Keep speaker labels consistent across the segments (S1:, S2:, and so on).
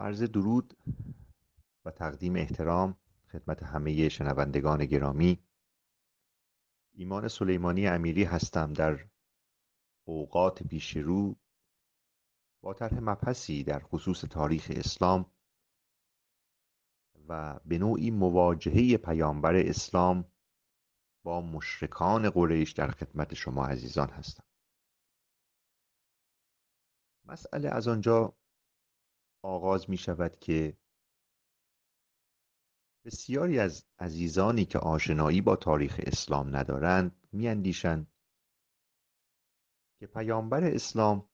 S1: عرض درود و تقدیم احترام خدمت همه شنوندگان گرامی. ایمان سلیمانی امیری هستم در اوقات پیش رو با طرح مبحثی در خصوص تاریخ اسلام و به نوعی مواجهه پیامبر اسلام با مشرکان قریش در خدمت شما عزیزان هستم. مسئله از آنجا آغاز می شود که بسیاری از عزیزانی که آشنایی با تاریخ اسلام ندارند میاندیشند که پیامبر اسلام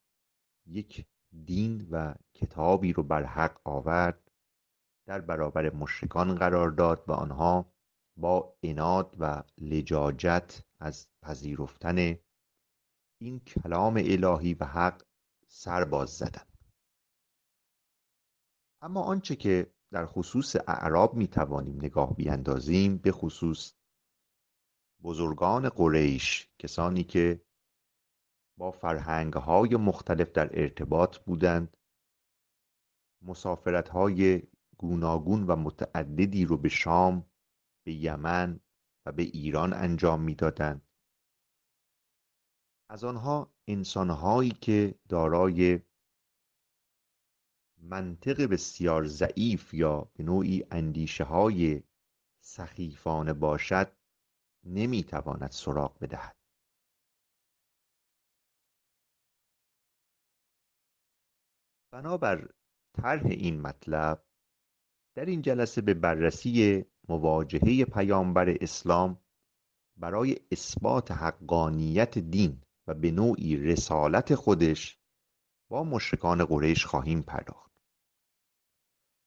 S1: یک دین و کتابی رو بر حق آورد در برابر مشرکان قرار داد و آنها با اناد و لجاجت از پذیرفتن این کلام الهی و حق سر باز زدند. اما آنچه که در خصوص اعراب می توانیم نگاه بیاندازیم به خصوص بزرگان قریش کسانی که با فرهنگ های مختلف در ارتباط بودند مسافرت های گوناگون و متعددی رو به شام به یمن و به ایران انجام می‌دادند. از آنها انسانهایی که دارای منطق بسیار ضعیف یا به نوعی اندیشه های سخیفانه باشد نمی‌تواند سراغ بدهد. بنابر طرح این مطلب در این جلسه به بررسی مواجهه پیامبر اسلام برای اثبات حقانیت دین و به نوعی رسالت خودش با مشرکان قریش خواهیم پرداخت.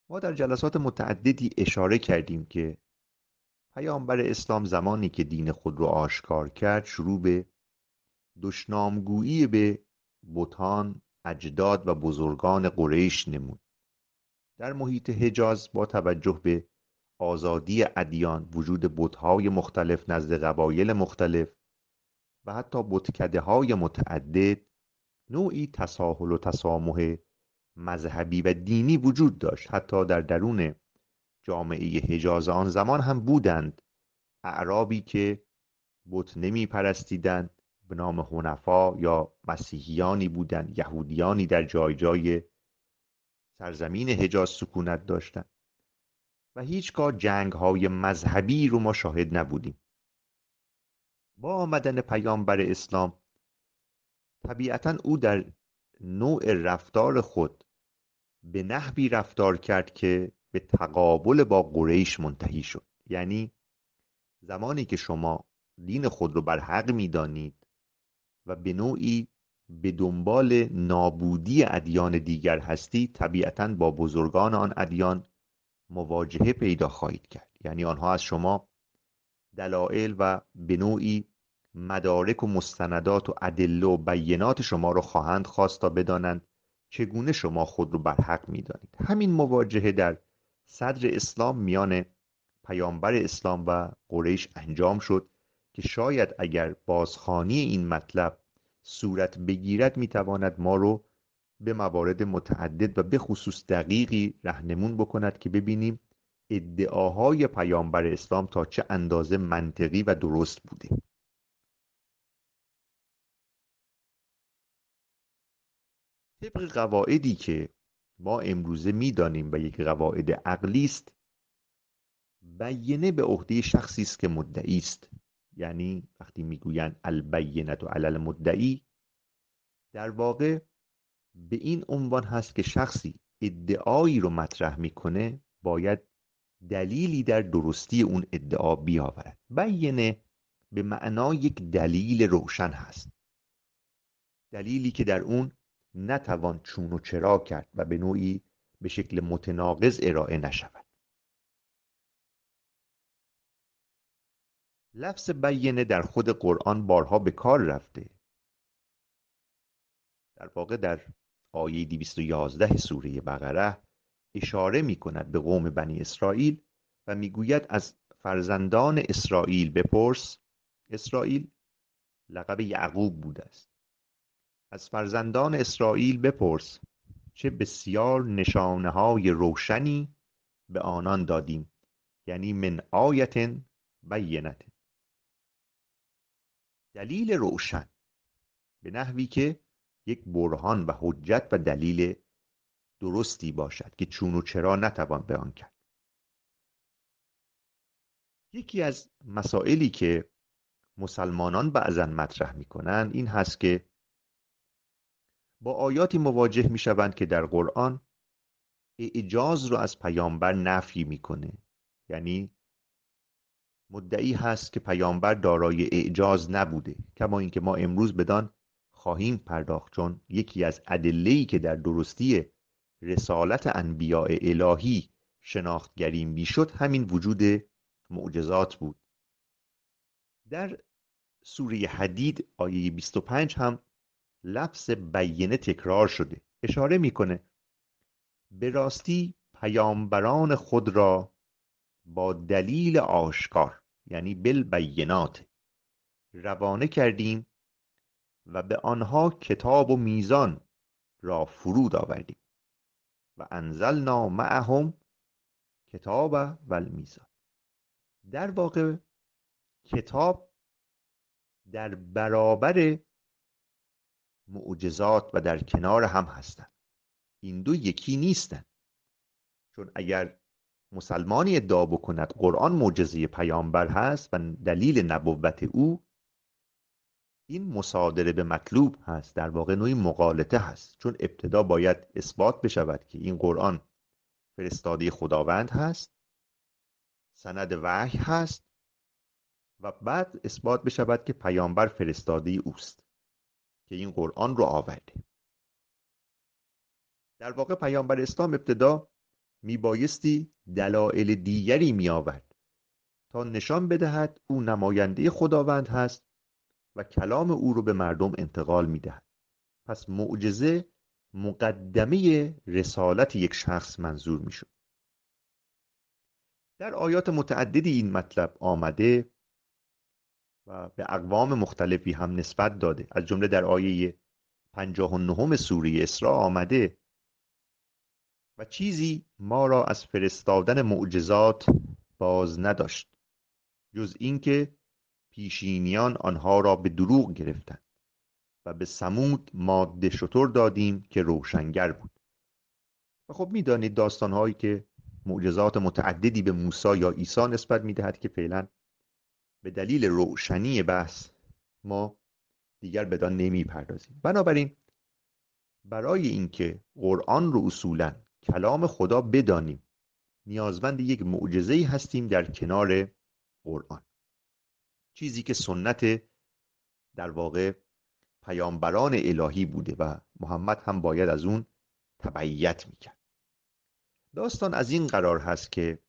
S1: ما در جلسات متعددی اشاره کردیم که پیامبر اسلام زمانی که دین خود را آشکار کرد شروع به دشنامگویی به بتان اجداد و بزرگان قریش نمود. در محیط حجاز با توجه به آزادی ادیان وجود بتهای مختلف نزد قبایل مختلف و حتی بتکده های متعدد نوعی تساهل و تسامح مذهبی و دینی وجود داشت. حتی در درون جامعه حجاز آن زمان هم بودند اعرابی که بت نمی پرستیدند به نام هنفا یا مسیحیانی بودند یهودیانی در جای جای سرزمین حجاز سکونت داشتند. و هیچگاه جنگ های مذهبی رو ما شاهد نبودیم. با آمدن پیامبر اسلام طبیعتا او در نوع رفتار خود به نحوی رفتار کرد که به تقابل با قریش منتهی شد. یعنی زمانی که شما دین خود رو بر حق می‌دانید و به نوعی به دنبال نابودی ادیان دیگر هستید طبیعتا با بزرگان آن ادیان مواجهه پیدا خواهید کرد. یعنی آنها از شما دلایل و به نوعی مدارک و مستندات و ادله و بینات شما رو خواهند خواست تا بدانند چگونه شما خود رو بر حق می‌دانید. همین مواجهه در صدر اسلام میان پیامبر اسلام و قریش انجام شد که شاید اگر بازخانی این مطلب صورت بگیرد می‌تواند ما رو به موارد متعدد و به خصوص دقیقی رهنمون بکند که ببینیم ادعاهای پیامبر اسلام تا چه اندازه منطقی و درست بوده. طبق قواعدی که ما امروزه می‌دانیم و یک قواعد عقلی است بیینه به عهده شخصی است که مدعی است. یعنی وقتی می‌گویند البینت و علل مدعی در واقع به این عنوان هست که شخصی ادعایی رو مطرح می‌کنه باید دلیلی در درستی اون ادعا بیاورد. بیینه به معنای یک دلیل روشن هست. دلیلی که در اون نتوان چون و چرا کرد و به نوعی به شکل متناقض ارائه نشود. لفظ بیینه در خود قرآن بارها به کار رفته. در واقع در آیه 211 سوره بقره اشاره می کند به قوم بنی اسرائیل و می‌گوید از فرزندان اسرائیل بپرس اسرائیل لقب یعقوب بوده است. از فرزندان اسرائیل بپرس چه بسیار نشانه های روشنی به آنان دادیم یعنی من آیت بینت. دلیل روشن به نحوی که یک برهان و حجت و دلیل درستی باشد که چون و چرا نتوان بیان کرد. یکی از مسائلی که مسلمانان بعضا مطرح می‌کنند این هست که با آیاتی مواجه می‌شوند که در قرآن اعجاز رو از پیامبر نفی می‌کنه. یعنی مدعی هست که پیامبر دارای اعجاز نبوده کما اینکه ما امروز بدان خواهیم پرداخت چون یکی از ادله‌ای که در درستی رسالت انبیاء الهی شناختگری می‌شد همین وجود معجزات بود. در سوره حدید آیه 25 هم لفظ بیینه تکرار شده. اشاره می‌کنه به راستی پیامبران خود را با دلیل آشکار یعنی بالبینات روانه کردیم و به آنها کتاب و میزان را فرود آوردیم و انزلنا معهم کتاب و المیزان. در واقع کتاب در برابر معجزات و در کنار هم هستند. این دو یکی نیستند. چون اگر مسلمانی ادعا بکند قرآن معجزه پیامبر هست و دلیل نبوت او این مصادره به مطلوب هست در واقع نوعی مقالطه هست. چون ابتدا باید اثبات بشود که این قرآن فرستاده خداوند هست سند وحی هست و بعد اثبات بشود که پیامبر فرستاده اوست. که این قرآن رو آورده. در واقع پیامبر اسلام ابتدا میبایستی دلایل دیگری میآورد. تا نشان بدهد او نماینده خداوند هست و کلام او رو به مردم انتقال می‌دهد. پس معجزه مقدمه رسالت یک شخص منظور می‌شد. در آیات متعددی این مطلب آمده و به اقوام مختلفی هم نسبت داده. از جمله در آیه 59 سوره اسراء آمده و چیزی ما را از فرستادن معجزات باز نداشت جز اینکه پیشینیان آنها را به دروغ گرفتند و به سمود ماده شطور دادیم که روشنگر بود. و خب می‌دانید داستانهایی که معجزات متعددی به موسی یا عیسی نسبت می‌دهد که فعلا به دلیل روشنی بحث ما دیگر بدان نمی‌پردازیم. بنابراین برای اینکه قرآن رو اصولا کلام خدا بدانیم نیازمند یک معجزه هستیم در کنار قرآن. چیزی که سنت در واقع پیامبران الهی بوده و محمد هم باید از اون تبعیت می‌کرد. داستان از این قرار هست که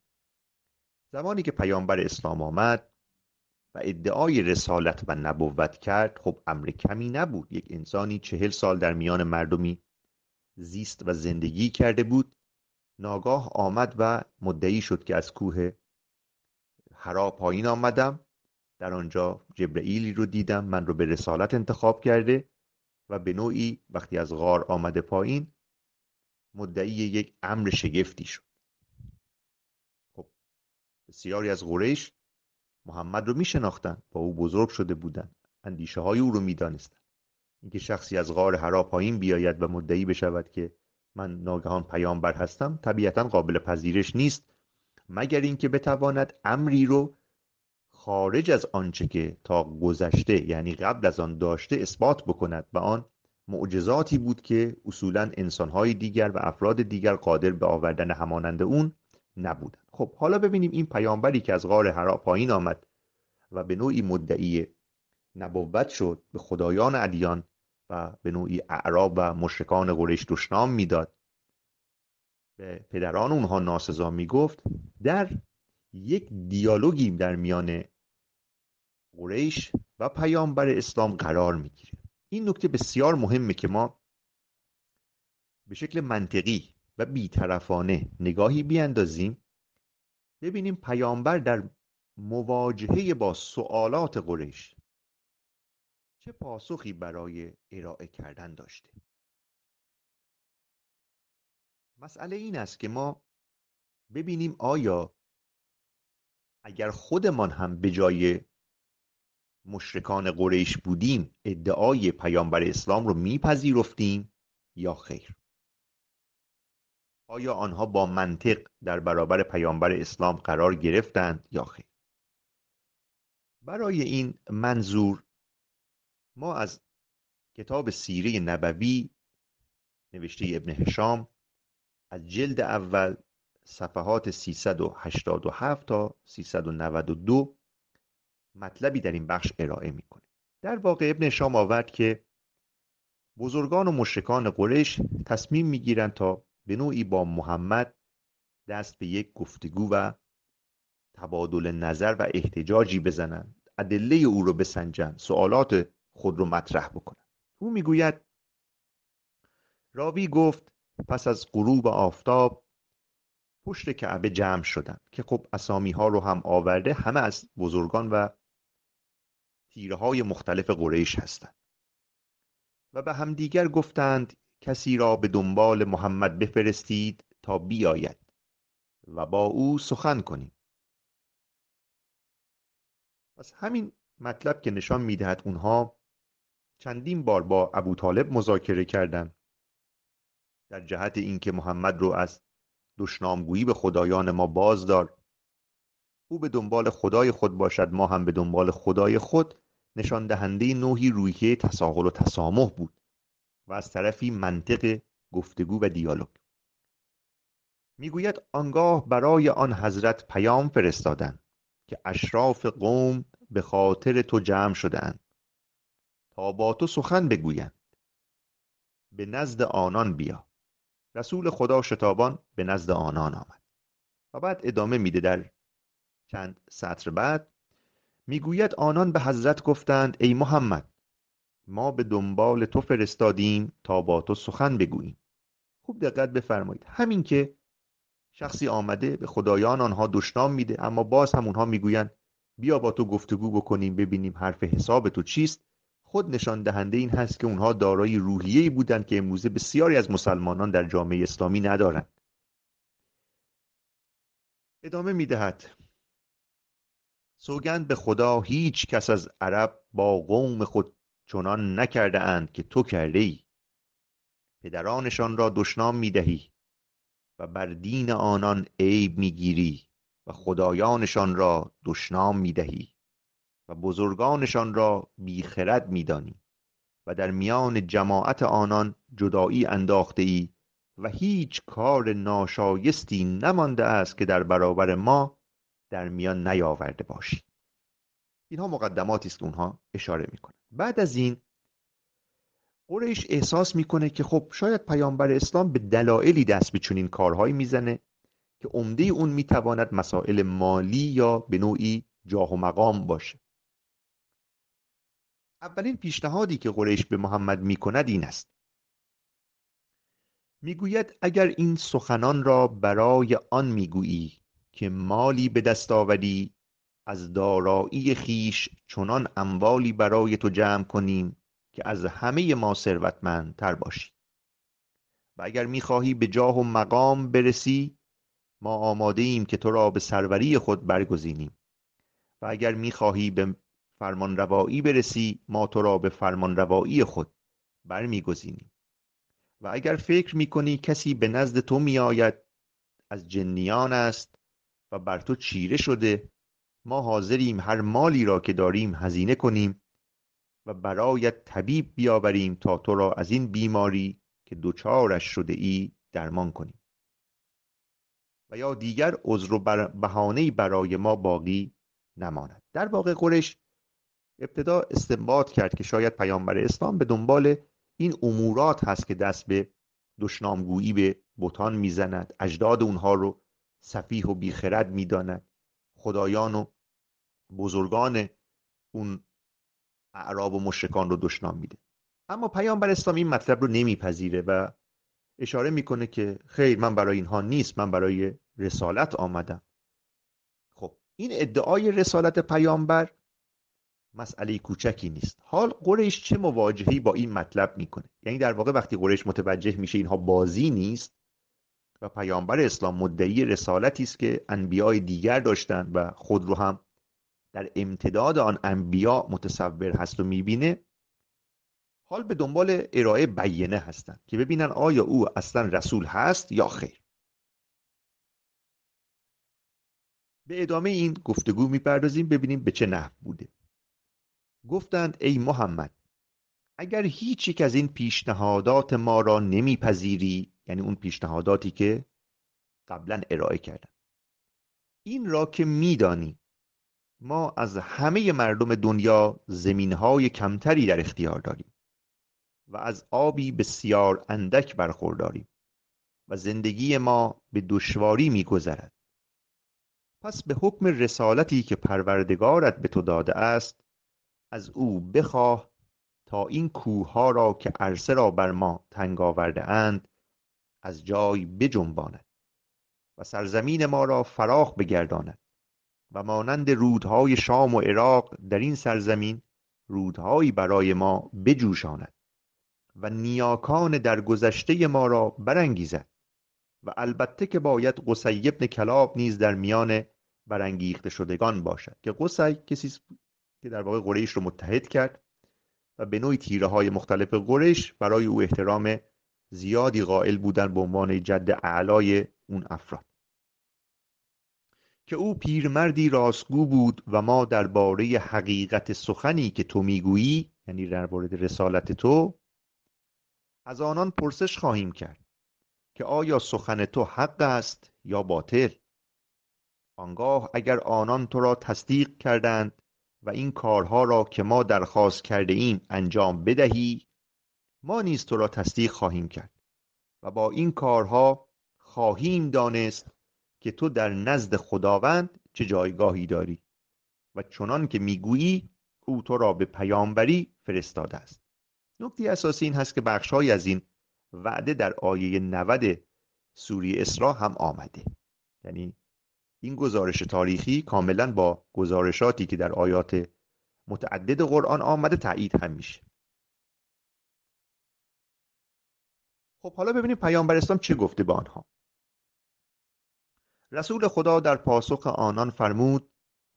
S1: زمانی که پیامبر اسلام آمد و ادعای رسالت و نبوت کرد خب امر کمی نبود. یک انسانی چهل سال در میان مردمی زیست و زندگی کرده بود. ناگاه آمد و مدعی شد که از کوه حرا پایین آمدم. در آنجا جبرئیلی رو دیدم من رو به رسالت انتخاب کرده و به نوعی وقتی از غار آمده پایین مدعی یک امر شگفتی شد. خب بسیاری از قریش محمد رو می شناختن با او بزرگ شده بودند اندیشه های او رو می دانستن. اینکه شخصی از غار حرا پایین بیاید و مدعی بشود که من ناگهان پیامبر هستم طبیعتا قابل پذیرش نیست مگر اینکه بتواند امری رو خارج از آنچه که تا گذشته یعنی قبل از آن داشته اثبات بکند. و آن معجزاتی بود که اصولا انسانهای دیگر و افراد دیگر قادر به آوردن همانند اون نبودند خب حالا ببینیم این پیامبری که از غار حرا پایین آمد و به نوعی مدعی نبوت شد به خدایان ادیان و به نوعی اعراب و مشرکان قریش دشنام می‌داد. به پدران اونها ناسزا می‌گفت. در یک دیالوگی در میان قریش و پیامبر اسلام قرار می‌گیره. این نکته بسیار مهمه که ما به شکل منطقی و بیطرفانه نگاهی بیاندازیم ببینیم پیامبر در مواجهه با سوالات قریش چه پاسخی برای ارائه کردن داشته. مسئله این است که ما ببینیم آیا اگر خودمان هم به جای مشرکان قریش بودیم ادعای پیامبر اسلام رو میپذیرفتیم یا خیر؟ آیا آنها با منطق در برابر پیامبر اسلام قرار گرفتند یا خیر؟ برای این منظور ما از کتاب سیره نبوی نوشته ابن هشام از جلد اول صفحات 387 تا 392 مطلبی در این بخش ارائه می‌کنه. در واقع ابن شام آورد که بزرگان و مشرکان قریش تصمیم می‌گیرند تا به نوعی با محمد دست به یک گفتگو و تبادل نظر و احتجاجی بزنند ادله او رو بسنجند سوالات خود رو مطرح بکنند او می‌گوید راوی گفت پس از غروب آفتاب پشت کعبه جمع شدند که خب اسامی ها رو هم آورده همه از بزرگان و تیره های مختلف قریش هستند. و به همدیگر گفتند کسی را به دنبال محمد بفرستید تا بیاید و با او سخن کنیم. پس همین مطلب که نشان می‌دهد اونها چندین بار با ابو طالب مذاکره کردند. در جهت اینکه محمد رو از دشنامگویی به خدایان ما بازدار او به دنبال خدای خود باشد ما هم به دنبال خدای خود نشان دهنده نوعی روحیه تساهل و تسامح بود. و از طرفی منطق گفتگو و دیالوگ. می‌گوید آنگاه برای آن حضرت پیام فرستادند که اشراف قوم به خاطر تو جمع شدهاند. تا با تو سخن بگویند. به نزد آنان بیا. رسول خدا شتابان به نزد آنان آمد. و بعد ادامه میده در چند سطر بعد. می‌گوید آنان به حضرت گفتند ای محمد ما به دنبال تو فرستادیم تا با تو سخن بگوییم. خوب دقت بفرمایید. همین که شخصی آمده به خدایان آنها دشنام میده اما باز هم اونها می‌گویند بیا با تو گفتگو بکنیم ببینیم حرف حساب تو چیست. خود نشان دهنده این هست که اونها دارای روحیه‌ای بودند که امروزه بسیاری از مسلمانان در جامعه اسلامی ندارند. ادامه می‌دهد. سوگند به خدا هیچ کس از عرب با قوم خود چنان نکرده اند که تو کرده ای پدرانشان را دشنام می‌دهی و بر دین آنان عیب می‌گیری و خدایانشان را دشنام می‌دهی و بزرگانشان را بیخرد میدانی و در میان جماعت آنان جدایی انداخته ای و هیچ کار ناشایستی نمانده است که در برابر ما در میان نیاورده باشی. اینها مقدماتی است که اونها اشاره می‌کنن بعد از این قریش احساس می‌کنه که خب شاید پیامبر اسلام به دلایلی دست به چنین کارهایی می‌زنه که عمده اون می‌تواند مسائل مالی یا به نوعی جاه و مقام باشه. اولین پیشنهادی که قریش به محمد می‌کند این است. می‌گوید اگر این سخنان را برای آن می‌گویی که مالی به دست آوری از دارایی خیش چنان اموالی برای تو جمع کنیم که از همه ما ثروتمندتر باشی. و اگر می‌خواهی به جاه و مقام برسی ما آماده ایم که تو را به سروری خود برگزینیم. و اگر می‌خواهی به فرمان روایی برسی ما تو را به فرمان روایی خود برمیگزینیم. و اگر فکر می‌کنی کسی به نزد تو میآید از جنیان است و بر تو چیره شده ما حاضریم هر مالی را که داریم هزینه کنیم و برایت طبیب بیاوریم تا تو را از این بیماری که دچارش شده ای درمان کنیم. و یا دیگر عذر و بهانه‌ای برای ما باقی نماند. در واقع قرش ابتدا استنباط کرد که شاید پیامبر اسلام به دنبال این امورات هست که دست به دشنامگویی به بتان می‌زند اجداد اونها رو سفیه و بیخرد می‌داند. خدایان و بزرگان اون اعراب و مشرکان رو دشنام میده. اما پیامبر اسلام این مطلب رو نمیپذیره و اشاره می‌کنه که خیر من برای اینها نیست من برای رسالت آمدم. خب این ادعای رسالت پیامبر مسئله کوچکی نیست. حال قریش چه مواجهی با این مطلب می‌کنه؟ یعنی در واقع وقتی قریش متوجه میشه اینها بازی نیست و پیامبر اسلام مدعی رسالتی است که انبیای دیگر داشتند و خود رو هم در امتداد آن انبیا متصور هست و می‌بینه. حال به دنبال ارائه بیینه هستند که ببینن آیا او اصلا رسول هست یا خیر. به ادامه این گفتگو می‌پردازیم ببینیم به چه نحو بوده. گفتند ای محمد اگر هیچ یک از این پیشنهادات ما را نمیپذیری یعنی اون پیشنهاداتی که قبلا ارائه کردم. این را که میدانی ما از همه مردم دنیا زمینهای کمتری در اختیار داریم و از آبی بسیار اندک برخورداریم و زندگی ما به دشواری میگذرد. پس به حکم رسالتی که پروردگارت به تو داده است از او بخواه تا این کوه را که عرصه را بر ما تنگ آورده اند از جای بجنباند و سرزمین ما را فراخ بگرداند و مانند رودهای شام و عراق در این سرزمین رودهایی برای ما بجوشاند و نیاکان در گذشته ما را برانگیزد و البته که باید قصی ابن کلاب نیز در میان برانگیخته شدگان باشد که قصی کسی که در واقع قریش رو متحد کرد و به نوعی تیره های مختلف قریش برای او احترام زیادی قائل بودن به عنوان جد اعلای اون افراد. که او پیرمردی راستگو بود و ما درباره حقیقت سخنی که تو می‌گویی یعنی در مورد رسالت تو از آنان پرسش خواهیم کرد که آیا سخن تو حق است یا باطل؟ آنگاه اگر آنان تو را تصدیق کردند و این کارها را که ما درخواست کرده ایم انجام بدهی ما نیز تو را تصدیق خواهیم کرد و با این کارها خواهیم دانست که تو در نزد خداوند چه جایگاهی داری و چنان که می‌گویی او تو را به پیامبری فرستاده است. نکته اساسی این هست که بخشهایی از این وعده در آیه 90 سوری اسرا هم آمده. یعنی این گزارش تاریخی کاملا با گزارشاتی که در آیات متعدد قرآن آمده تایید هم میشه. خب حالا ببینیم پیامبر اسلام چه گفته به آنها. رسول خدا در پاسخ آنان فرمود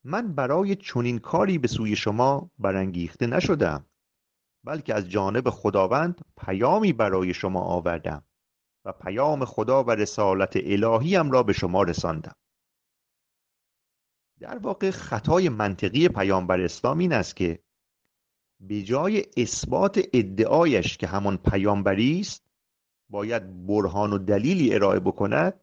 S1: من برای چنین کاری به سوی شما برانگیخته نشدم بلکه از جانب خداوند پیامی برای شما آوردم و پیام خدا و رسالت الهیم را به شما رساندم. در واقع خطای منطقی پیامبر اسلام این است که به جای اثبات ادعایش که همان پیامبری است باید برهان و دلیلی ارائه بکند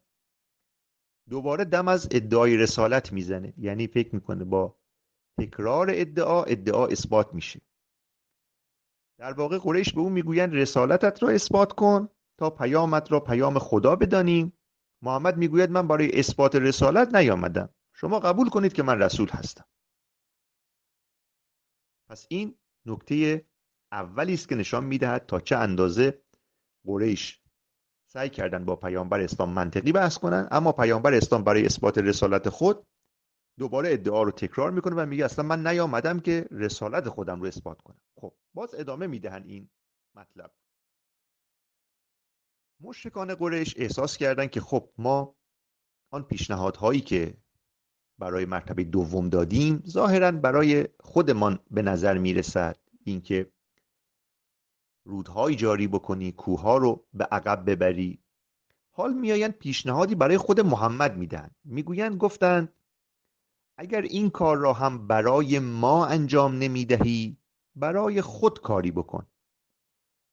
S1: دوباره دم از ادعای رسالت می‌زنه. یعنی فکر می‌کنه با تکرار ادعا ادعا اثبات میشه. در واقع قریش به او می‌گویند رسالتت را اثبات کن تا پیامت را پیام خدا بدانیم. محمد می‌گوید من برای اثبات رسالت نیامدم. شما قبول کنید که من رسول هستم. پس این نکته اولی است که نشان می‌دهد تا چه اندازه قریش سعی کردن با پیامبر اسلام منطقی بحث کنن اما پیامبر اسلام برای اثبات رسالت خود دوباره ادعا رو تکرار می‌کنه و میگه اصلا من نیامدم که رسالت خودم رو اثبات کنم. خب باز ادامه می‌دهن این مطلب. مشرکان قریش احساس کردن که خب ما آن پیشنهادهایی که برای مرتبه دوم دادیم ظاهرا برای خودمان به نظر می‌رسد اینکه رودهایی جاری بکنی کوه رو به عقب ببری. حال میآیند پیشنهادی برای خود محمد میدن می‌گویند گفتند اگر این کار را هم برای ما انجام نمی‌دهی برای خود کاری بکن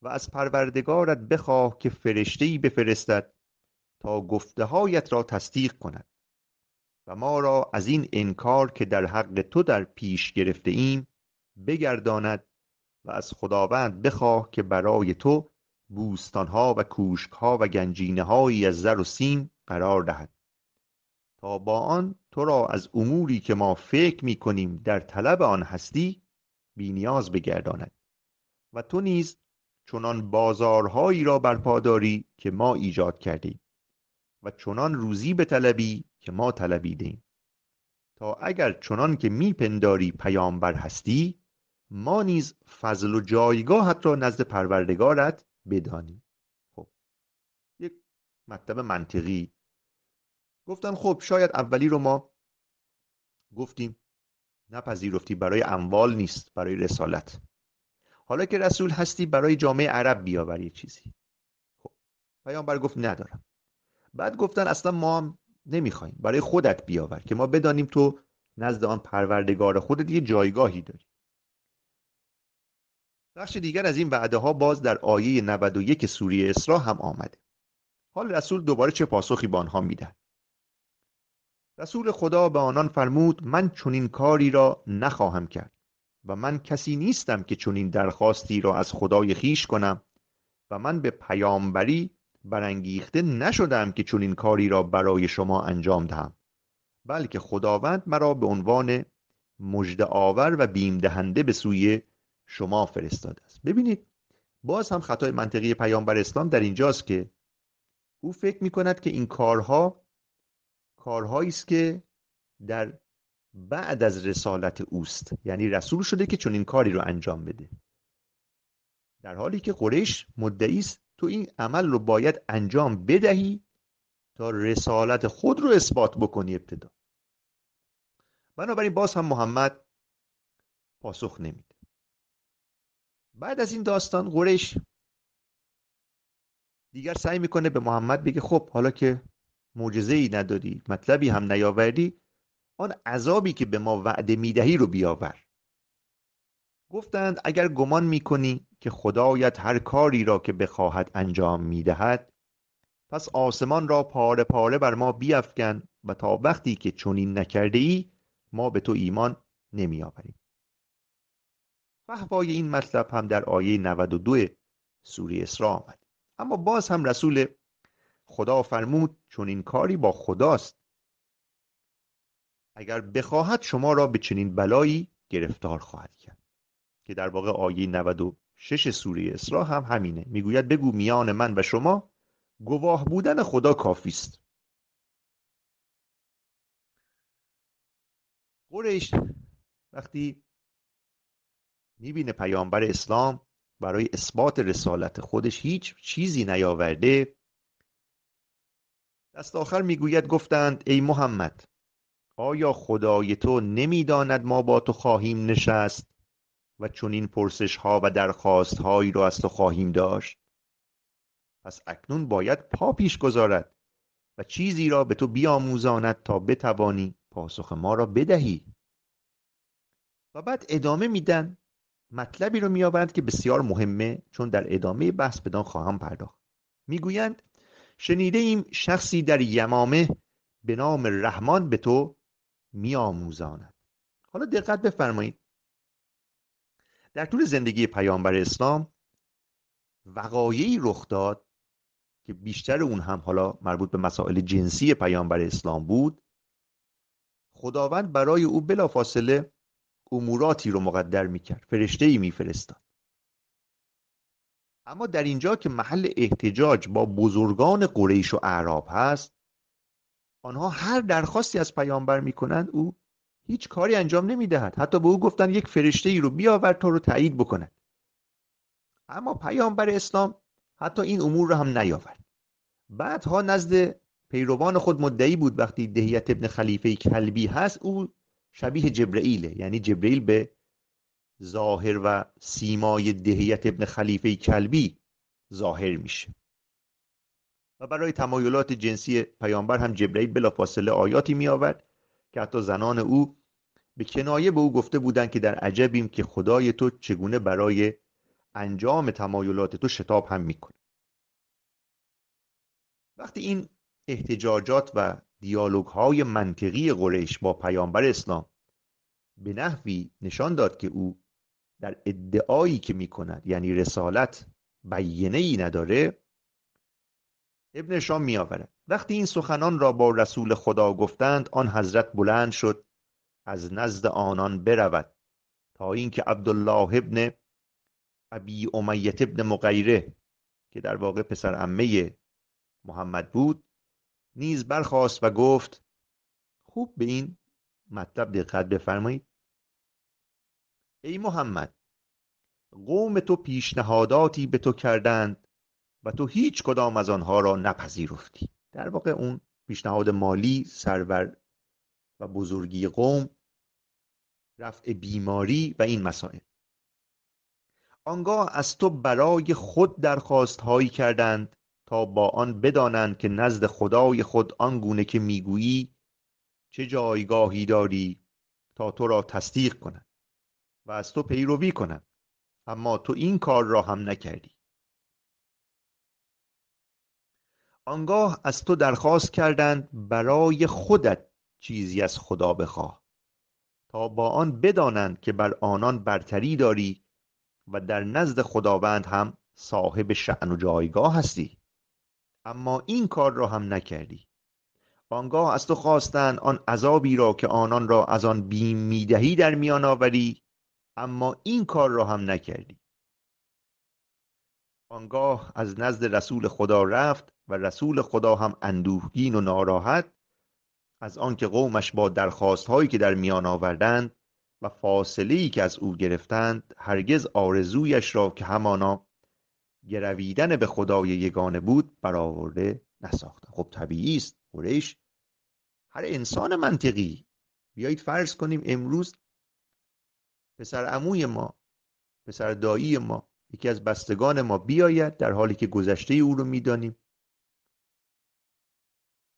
S1: و از پروردگارت بخواه که فرشتهای بفرستد تا گفتههایت را تصدیق کند و ما را از این انکار که در حق تو در پیش گرفته ایم بگرداند و از خداوند بخواه که برای تو بوستانها و کوشکها و گنجینههایی از زر و سیم قرار دهد. تا با آن تو را از اموری که ما فکر می کنیم در طلب آن هستی بینیاز بگرداند. و تو نیز چنان بازارهایی را برپا داری که ما ایجاد کردیم و چنان روزی به طلبی که ما طلبیدیم. تا اگر چنان که میپنداری پیامبر هستی ما نیز فضل و جایگاهت را نزد پروردگارت بدانیم. خب یک مطلب منطقی. گفتن خب شاید اولی رو ما گفتیم نپذیرفتی برای اموال نیست برای رسالت. حالا که رسول هستی برای جامعه عرب بیاور یه چیزی. خب پیامبر گفت ندارم. بعد گفتن اصلا ما هم نمی‌خوایم برای خودت بیاور که ما بدانیم تو نزد آن پروردگار خودت یه جایگاهی داری. بخش دیگر از این وعده ها باز در آیه 91 سوره اسراء هم آمده. حال رسول دوباره چه پاسخی به آنها می‌دهد؟ رسول خدا به آنان فرمود من چنین کاری را نخواهم کرد و من کسی نیستم که چنین درخواستی را از خدای خیش کنم و من به پیامبری برانگیخته نشدم که چنین کاری را برای شما انجام دهم بلکه خداوند مرا به عنوان مژده آور و بیم دهنده به سوی شما فرستاده است. ببینید باز هم خطای منطقی پیامبر اسلام در اینجاست که او فکر می کند که این کارها کارهایی است که در بعد از رسالت اوست. یعنی رسول شده که چون این کاری رو انجام بده. در حالی که قریش مدعی است تو این عمل رو باید انجام بدهی تا رسالت خود رو اثبات بکنی ابتدا. بنابراین باز هم محمد پاسخ نمیده بعد از این داستان قریش دیگر سعی می‌کنه به محمد بگه خب حالا که معجزه ای نداری مطلبی هم نیاوردی آن عذابی که به ما وعده می‌دهی رو بیاور. گفتند اگر گمان می‌کنی که خدایت هر کاری را که بخواهد انجام می‌دهد پس آسمان را پاره پاره بر ما بیافکن و تا وقتی که چنین نکرده ای ما به تو ایمان نمی فهوای این مطلب هم در آیه 92 سوره اسراء آمد. اما باز هم رسول خدا فرمود چون این کاری با خداست اگر بخواهد شما را به چنین بلایی گرفتار خواهد کرد. که در واقع آیه 96 سوره اسراء هم همینه. می‌گوید بگو میان من و شما گواه بودن خدا کافی است قریش وقتی می‌بینه پیامبر اسلام برای اثبات رسالت خودش هیچ چیزی نیاورده. دست آخر می‌گوید گفتند ای محمد آیا خدای تو نمی‌داند ما با تو خواهیم نشست و چون این پرسش ها و درخواست هایی را از تو خواهیم داشت؟ پس اکنون باید پا پیش گذارد و چیزی را به تو بیاموزاند تا بتوانی پاسخ ما را بدهی. و بعد ادامه میدن مطلبی رو میآورند که بسیار مهمه چون در ادامه بحث بدان خواهم پرداخت. می‌گویند شنیده ایم شخصی در یمامه به نام رحمان به تو میآموزاند. حالا دقت بفرمایید. در طول زندگی پیامبر اسلام وقایعی رخ داد که بیشتر اون هم حالا مربوط به مسائل جنسی پیامبر اسلام بود خداوند برای او بلافاصله اموراتی رو مقدر می‌کرد فرشته ای میفرستاد. اما در اینجا که محل احتجاج با بزرگان قریش و اعراب هست آنها هر درخواستی از پیامبر می‌کنند او هیچ کاری انجام نمی‌دهد. حتی به او گفتن یک فرشته ای رو بیاور تا رو تایید بکند. اما پیامبر اسلام حتی این امور رو هم نیاورد. بعدها نزد پیروان خود مدعی بود وقتی دهیت ابن خلیفه کلبی هست او شبیه جبرئیله. یعنی جبرئیل به ظاهر و سیمای دهیت ابن خلیفه کلبی ظاهر میشه. و برای تمایلات جنسی پیامبر هم جبرئیل بلافاصله آیاتی می آورد که حتی زنان او به کنایه به او گفته بودند که در عجبیم که خدای تو چگونه برای انجام تمایلات تو شتاب هم می‌کنه. وقتی این احتجاجات و دیالوگ های منطقی قریش با پیامبر اسلام. به نحوی نشان داد که او در ادعایی که می کند یعنی رسالت بیینه ای نداره ابن شام می آورد وقتی این سخنان را با رسول خدا گفتند آن حضرت بلند شد از نزد آنان برود تا اینکه عبدالله ابن ابی امیت ابن مغیره که در واقع پسر عمه محمد بود نیز برخاست و گفت خوب به این مطلب دقت بفرمایید. ای محمد قوم تو پیشنهاداتی به تو کردند و تو هیچ کدام از آنها را نپذیرفتی. در واقع اون پیشنهاد مالی سرور و بزرگی قوم رفع بیماری و این مسائل. آنگاه از تو برای خود درخواست هایی کردند تا با آن بدانند که نزد خدای خود آنگونه که می‌گویی چه جایگاهی داری تا تو را تصدیق کنند و از تو پیروی کنند اما تو این کار را هم نکردی. آنگاه از تو درخواست کردند برای خودت چیزی از خدا بخواه. تا با آن بدانند که بر آنان برتری داری و در نزد خداوند هم صاحب شعن و جایگاه هستی. اما این کار را هم نکردی. آنگاه از تو خواستند آن عذابی را که آنان را از آن بیم می‌دهی در میان آوری اما این کار را هم نکردی. آنگاه از نزد رسول خدا رفت و رسول خدا هم اندوهگین و ناراحت از آنکه قومش با درخواست هایی که در میان آوردند و فاصله ای که از او گرفتند هرگز آرزویش را که همانا گرویدن به خدای یگانه بود برآورده نساختند خب طبیعی است قریش. هر انسان منطقی. بیایید فرض کنیم امروز پسر عموی ما پسر دایی ما یکی از بستگان ما بیاید در حالی که گذشته او رو می‌دانیم.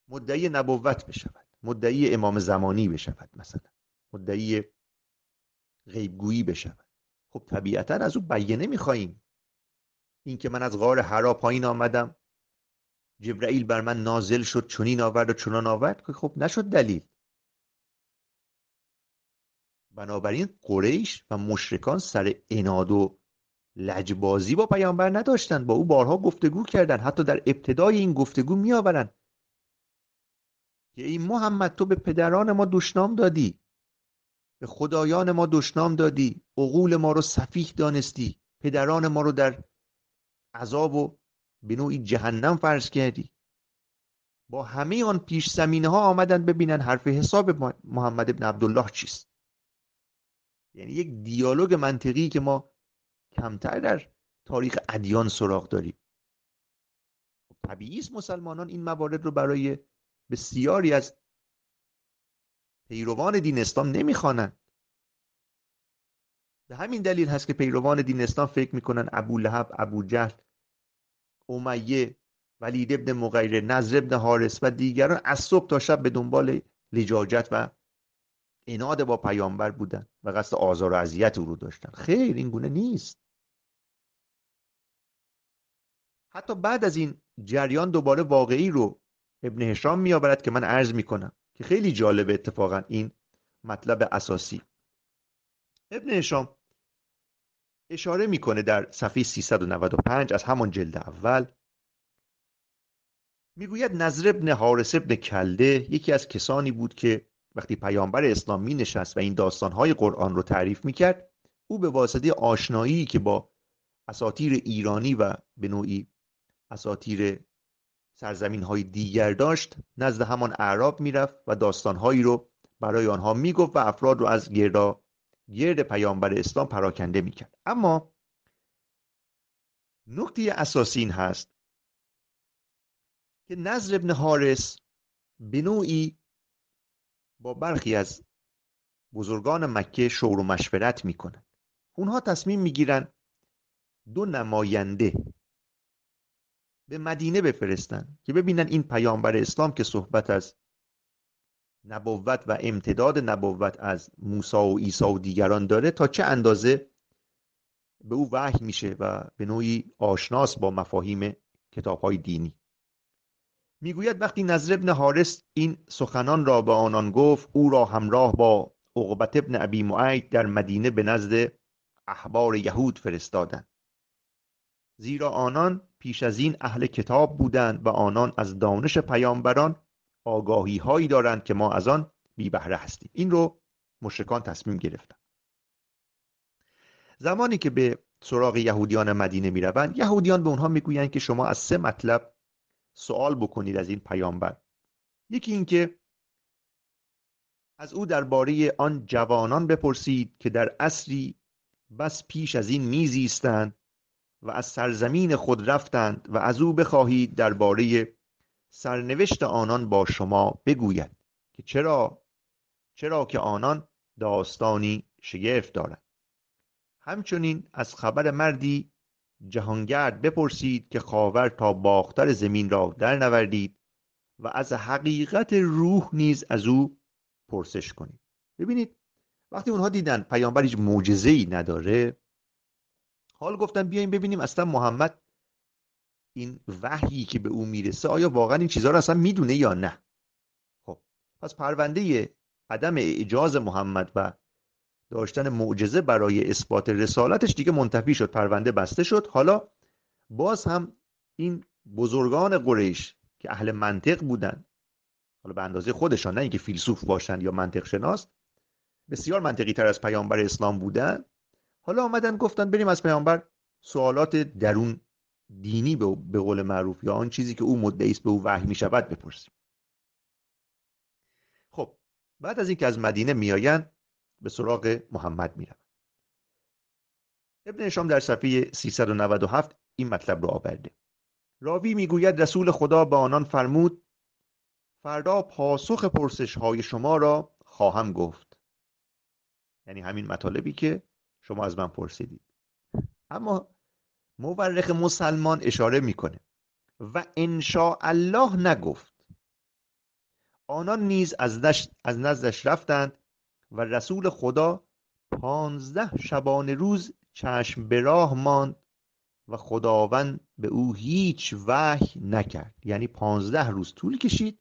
S1: مدعی نبوت بشود. مدعی امام زمانی بشود مثلا. مدعی غیبگویی بشود. خب طبیعتا از او بیانه می‌خواهیم. اینکه من از غار حرا پایین آمدم. جبرئیل بر من نازل شد چنین آورد و چنان آورد که خب نشد دلیل. بنابراین قریش و مشرکان سر اناد و لجبازی با پیامبر نداشتند. با او بارها گفتگو کردند. حتی در ابتدای این گفتگو میآورند. که ای محمد تو به پدران ما دشنام دادی. به خدایان ما دشنام دادی. عقول ما رو صفیح دانستی. پدران ما رو در عذاب و به نوعی جهنم فرض کردی. با همه آن پیش زمینه ها آمدن ببینن حرف حساب محمد ابن عبدالله چیست. یعنی یک دیالوگ منطقی که ما کمتر در تاریخ ادیان سراغ داریم. خب طبیعی است مسلمانان این موارد رو برای بسیاری از پیروان دین اسلام نمی‌خوانند. به همین دلیل هست که پیروان دین اسلام فکر می‌کنن ابو لحب ابو جهل امیه ولید ابن مغیره نظر ابن حارس و دیگران از صبح تا شب به دنبال لجاجت و اناد با پیامبر بودن و قصد آزار و اذیت او رو داشتن. خیر این گونه نیست. حتی بعد از این جریان دوباره واقعی رو ابن هشام میآورد که من عرض می‌کنم که خیلی جالبه اتفاقا این مطلب اساسی. ابن هشام اشاره می‌کنه در صفحه 395 از همان جلد اول. می‌گوید نظر ابن حارس ابن کلده یکی از کسانی بود که وقتی پیامبر اسلام می نشست و این داستانهای قرآن رو تعریف می کرد او به واسطه آشنایی که با اساتیر ایرانی و به نوعی اساتیر سرزمین های دیگر داشت نزد همان اعراب می‌رفت و داستانهایی رو برای آنها می‌گفت و افراد رو از گردا گرد پیامبر اسلام پراکنده می‌کرد. اما نکته اساسی این هست که نظر ابن حارس به نوعی با برخی از بزرگان مکه شور و مشورت می‌کنند اونها تصمیم می‌گیرن دو نماینده به مدینه بفرستن که ببینن این پیامبر اسلام که صحبت از نبوت و امتداد نبوت از موسی و عیسی و دیگران داره تا چه اندازه به او وحی میشه و به نوعی آشناس با مفاهیم کتاب های دینی. می‌گوید وقتی نظر ابن حارس این سخنان را به آنان گفت او را همراه با عقبت ابن ابی معید در مدینه به نزد احبار یهود فرستادند. زیرا آنان پیش از این اهل کتاب بودند و آنان از دانش پیامبران آگاهی هایی دارند که ما از آن بی بهره هستیم. این رو مشرکان تصمیم گرفتن. زمانی که به سراغ یهودیان مدینه می روند یهودیان به اونها می‌گویند که شما از سه مطلب سوال بکنید از این پیامبر. یکی اینکه از او درباره آن جوانان بپرسید که در عصری بس پیش از این میزیستند و از سرزمین خود رفتند و از او بخواهید درباره سرنوشت آنان با شما بگوید که چرا چرا که آنان داستانی شگفت دارند. همچنین از خبر مردی جهانگرد بپرسید که خاور تا باختر زمین را در نوردید و از حقیقت روح نیز از او پرسش کنید. ببینید وقتی اونها دیدن پیامبر هیچ معجزه ای نداره حال گفتن بیایم ببینیم اصلا محمد این وحیی که به او می‌رسه آیا واقعا این چیزها رو اصلا می‌دونه یا نه؟ خب پس پرونده عدم اعجاز محمد و داشتن معجزه برای اثبات رسالتش دیگه منتفی شد پرونده بسته شد. حالا باز هم این بزرگان قریش که اهل منطق بودن حالا به اندازه خودشان نه اینکه فیلسوف باشن یا منطق شناس بسیار منطقی تر از پیامبر اسلام بودن. حالا آمدن گفتن بریم از پیامبر سوالات درون دینی به قول معروف یا آن چیزی که او مدعی است به او وحی می شود بپرسیم. خب بعد از اینکه از مدینه میآیند به سراغ محمد میرم ابن شام در صفحه 397 این مطلب رو آورده. راوی می‌گوید رسول خدا به آنان فرمود فردا پاسخ پرسش های شما را خواهم گفت. یعنی همین مطالبی که شما از من پرسیدید. اما مورخ مسلمان اشاره می‌کنه. و انشاء الله نگفت. آنان نیز از, از نزدش رفتند و رسول خدا پانزده شبانه روز چشم به راه ماند و خداوند به او هیچ وحی نکرد. یعنی پانزده روز طول کشید.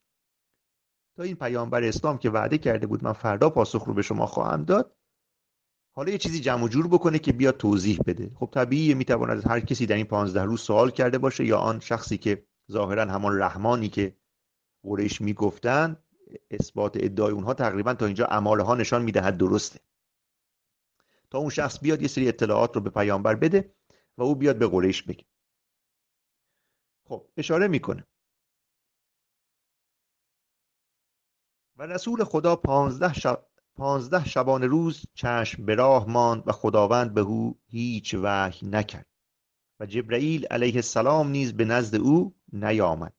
S1: تا این پیامبر اسلام که وعده کرده بود من فردا پاسخ رو به شما خواهم داد حالا یه چیزی جمع جور بکنه که بیاد توضیح بده. خب طبیعیه می‌تواند هر کسی در این پانزده روز سوال کرده باشه یا آن شخصی که ظاهرا همان رحمانی که قریش می‌گفتن اثبات ادعای اونها تقریبا تا اینجا اماله ها نشان می‌دهد درسته. تا اون شخص بیاد یه سری اطلاعات رو به پیامبر بده و او بیاد به قریش بگه. خب اشاره می‌کنه. و رسول خدا پانزده, شب... پانزده شبان روز چشم به راه ماند و خداوند به او هیچ وحی نکرد. و جبرئیل علیه السلام نیز به نزد او نیامد.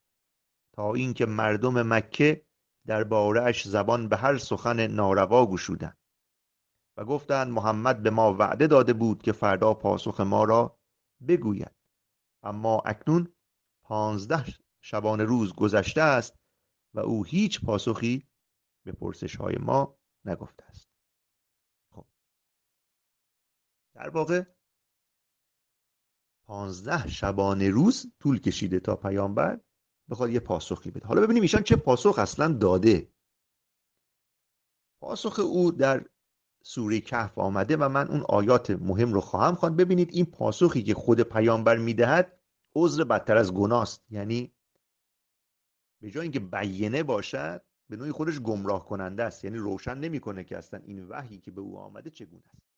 S1: تا اینکه مردم مکه در بارش زبان به هر سخن ناروا گشودند. و گفتند محمد به ما وعده داده بود که فردا پاسخ ما را بگوید. اما اکنون پانزده شبانه روز گذشته است و او هیچ پاسخی به پرسش های ما نگفته است. خب. در واقع پانزده شبانه روز طول کشیده تا پیامبر بخواد یه پاسخی بده. حالا ببینیم ایشان چه پاسخ اصلا داده. پاسخ او در سوره کهف آمده و من اون آیات مهم رو خواهم خواند. ببینید این پاسخی که خود پیامبر می‌دهد عذر بدتر از گناست یعنی به جای اینکه بیینه باشد به نوعی خودش گمراه کننده است. یعنی روشن نمی‌کنه که اصلا این وحی که به او آمده چگونه است.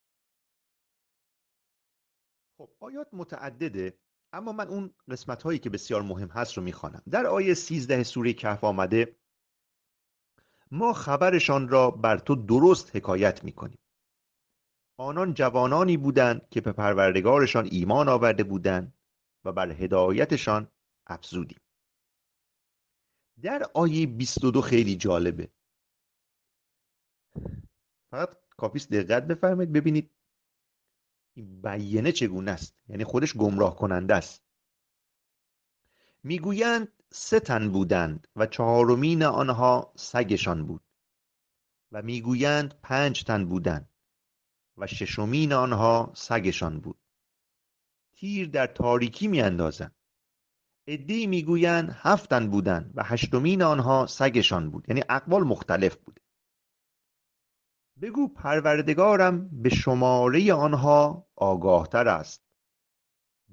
S1: خب آیات متعدده اما من اون قسمت هایی که بسیار مهم هست رو می‌خوانم. در آیه 13 سوره کهف آمده ما خبرشان را بر تو درست حکایت می‌کنیم. آنان جوانانی بودند که به پروردگارشان ایمان آورده بودند و بر هدایتشان افزودیم. در آیه 22 خیلی جالبه. فقط کافیست دقت بفرمایید ببینید این بیینه چگونه است. یعنی خودش گمراه کننده است. می‌گویند سه تن بودند و چهارمین آنها سگشان بود و می‌گویند پنج تن بودند و ششمین آنها سگشان بود. تیر در تاریکی میاندازند. عدهای می‌گویند هفت تن بودند و هشتمین آنها سگشان بود. یعنی اقوال مختلف بود. بگو پروردگارم به شماره آنها آگاهتر است.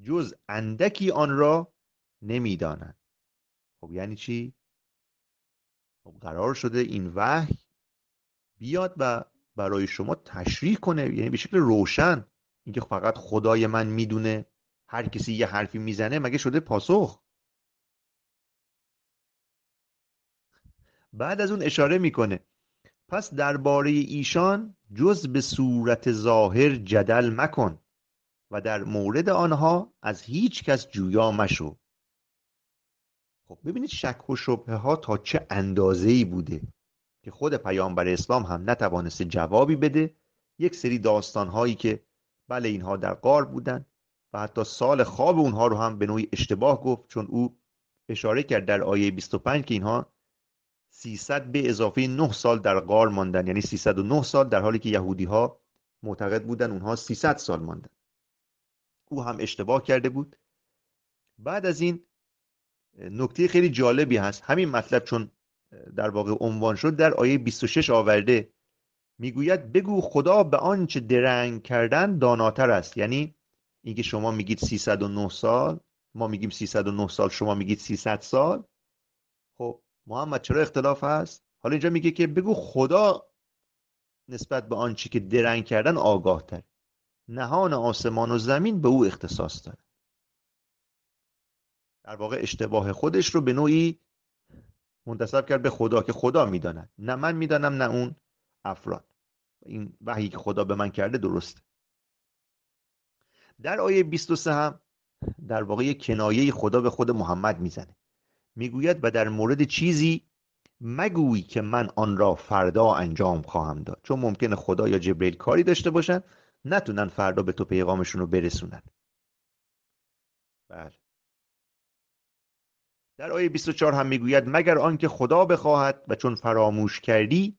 S1: جز اندکی آن را نمی‌دانند خب یعنی چی؟ خب قرار شده این وحی بیاد و برای شما تشریح کنه. یعنی به شکل روشن. اینکه فقط خدای من می‌دونه. هر کسی یه حرفی می‌زنه مگه شده پاسخ؟ بعد از اون اشاره می‌کنه. پس درباره ایشان جز به صورت ظاهر جدل مکن و در مورد آنها از هیچ کس جویا مشو. خب ببینید شک و شبه ها تا چه اندازه ای بوده که خود پیامبر اسلام هم نتوانسته جوابی بده. یک سری داستان هایی که بله اینها در قار بودن و حتی سال خواب اونها رو هم به نوعی اشتباه گفت چون او اشاره کرد در آیه 25 که اینها 300 به اضافه 9 سال در غار ماندن. یعنی 309 سال در حالی که یهودی ها معتقد بودن اونها 300 سال ماندن. او هم اشتباه کرده بود. بعد از این نکته خیلی جالبی هست. همین مطلب چون در واقع عنوان شد در آیه 26 آورده می‌گوید بگو خدا به آنچه درنگ کردن داناتر است. یعنی اینکه شما میگید 309 سال ما میگیم 309 سال شما میگید 300 سال. خب محمد چرا اختلاف هست؟ حالا اینجا میگه که بگو خدا نسبت به آنچه که درنگ کردن آگاه تر نهان آسمان و زمین به او اختصاص داره. در واقع اشتباه خودش رو به نوعی منتصب کرد به خدا که خدا می‌داند. نه من می‌دانم نه اون افراد. این وحی که خدا به من کرده درسته. در آیه 23 هم در واقع کنایه خدا به خود محمد می‌زنه. می‌گوید و در مورد چیزی مگویی که من آن را فردا انجام خواهم داد. چون ممکنه خدا یا جبریل کاری داشته باشن نتونن فردا به تو پیغامشون رو برسونن. بله. در آیه 24 هم می‌گوید مگر آنکه خدا بخواهد و چون فراموش کردی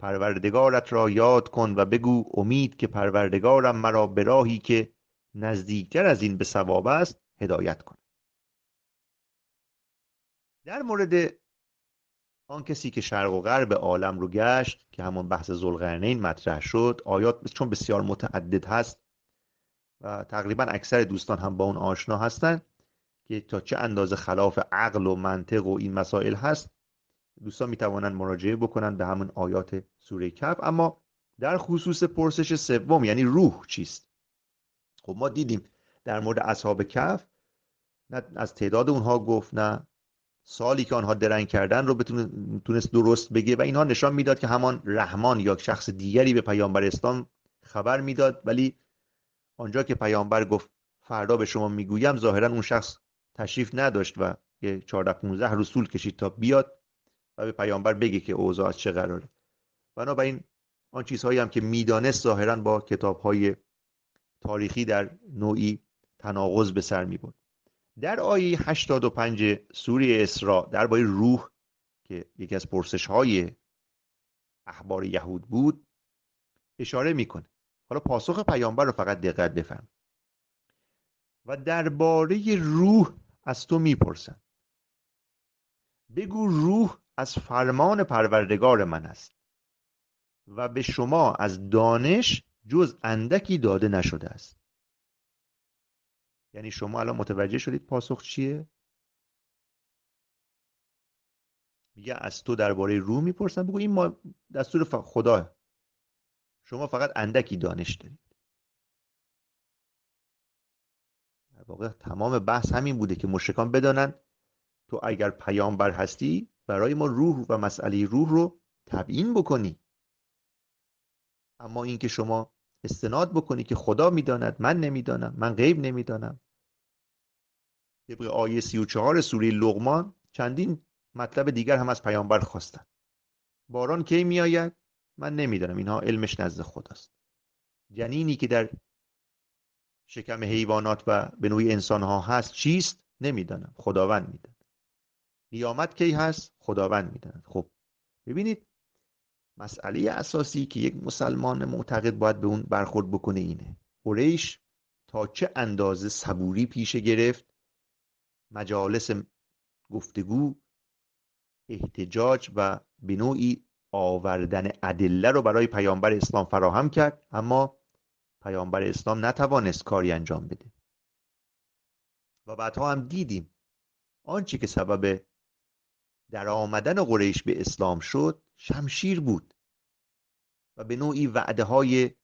S1: پروردگارت را یاد کن و بگو امید که پروردگارم مرا به راهی که نزدیکتر از این به ثواب است هدایت کن در مورد آن کسی که شرق و غرب عالم رو گشت که همون بحث زلقرنین مطرح شد آیات چون بسیار متعدد هست و تقریبا اکثر دوستان هم با اون آشنا هستن که تا چه اندازه خلاف عقل و منطق و این مسائل هست دوستان می‌توانند مراجعه بکنن به همون آیات سوره کف اما در خصوص پرسش سوم یعنی روح چیست؟ خب ما دیدیم در مورد اصحاب کف نه از تعداد اونها گفت نه سالی که آنها درنگ کردن رو تونست درست بگه و اینها نشان می‌داد که همان رحمان یا شخص دیگری به پیامبر اسلام خبر می‌داد. ولی آنجا که پیامبر گفت فردا به شما می‌گویم ظاهرا اون شخص تشریف نداشت و یه 14 15 روز طول کشید تا بیاد و به پیامبر بگه که اوضاع از چه قراره. بنابراین آن چیزهایی هم که می‌دانست ظاهرا با کتابهای تاریخی در نوعی تناقض به سر می‌برد. در آیه 85 سوره اسراء درباره روح که یکی از پرسش های یهود بود اشاره می‌کنه. حالا پاسخ پیامبر رو فقط دقت بفهم و درباره روح از تو می‌پرسن بگو روح از فرمان پروردگار من است و به شما از دانش جز اندکی داده نشده است. یعنی شما الان متوجه شدید پاسخ چیه؟ میگه از تو درباره روح می‌پرسن بگو این ما دستور خدا. شما فقط اندکی دانش دارید. در واقع تمام بحث همین بوده که مشرکان بدانن تو اگر پیامبر هستی برای ما روح و مسئله روح رو تبیین بکنی. اما اینکه شما استناد بکنی که خدا می‌داند من نمی‌دانم من غیب نمی‌دانم. طبق آیه 34 سوره لغمان چندین مطلب دیگر هم از پیامبر خواستن. باران کی میآید؟ من نمی‌دانم اینها علمش نزد خداست. جنینی که در شکم حیوانات و به نوعی انسان ها هست چیست؟ نمی‌دانم خداوند می‌داند. قیامت کی هست؟ خداوند می‌داند. خب ببینید مسئله اساسی که یک مسلمان معتقد باید به اون برخورد بکنه اینه. قریش تا چه اندازه صبوری پیشه گرفت؟ مجالس گفتگو احتجاج و به نوعی آوردن ادله رو برای پیامبر اسلام فراهم کرد اما پیامبر اسلام نتوانست کاری انجام بده. و بعدها هم دیدیم آنچه که سبب در آمدن قریش به اسلام شد شمشیر بود و به نوعی وعده های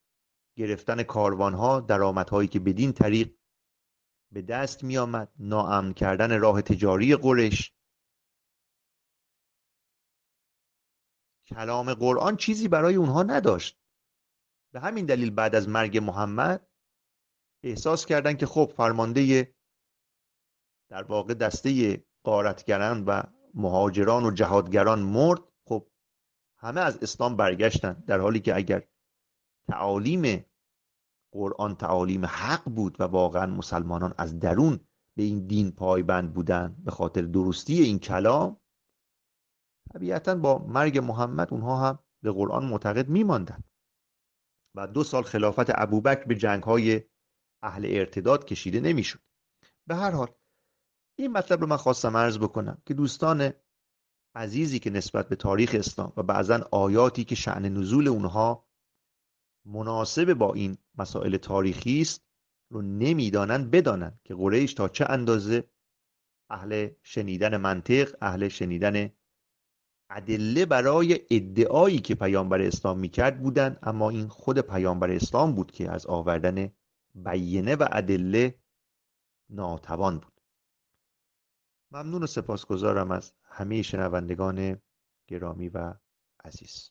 S1: گرفتن کاروان ها درآمدهایی که بدین طریق به دست می آمد ناامن کردن راه تجاری قرش کلام قرآن چیزی برای اونها نداشت. به همین دلیل بعد از مرگ محمد احساس کردند که خب فرمانده در واقع دسته قارتگران و مهاجران و جهادگران مرد همه از اسلام برگشتن در حالی که اگر تعالیم قرآن تعالیم حق بود و واقعا مسلمانان از درون به این دین پایبند بودن به خاطر درستی این کلام طبیعتا با مرگ محمد اونها هم به قرآن معتقد میماندن. و دو سال خلافت ابوبکر به جنگ های اهل ارتداد کشیده نمی‌شد. به هر حال این مطلب رو من خواستم عرض بکنم که دوستان عزیزی که نسبت به تاریخ اسلام و بعضا آیاتی که شعن نزول اونها مناسب با این مسائل تاریخی است رو نمی‌دانن بدانن که قریش تا چه اندازه اهل شنیدن منطق اهل شنیدن ادله برای ادعایی که پیامبر اسلام می‌کرد بودن اما این خود پیامبر اسلام بود که از آوردن بیینه و ادله ناتوان بود. ممنون و سپاسگزارم از همه شنوندگان گرامی و عزیز.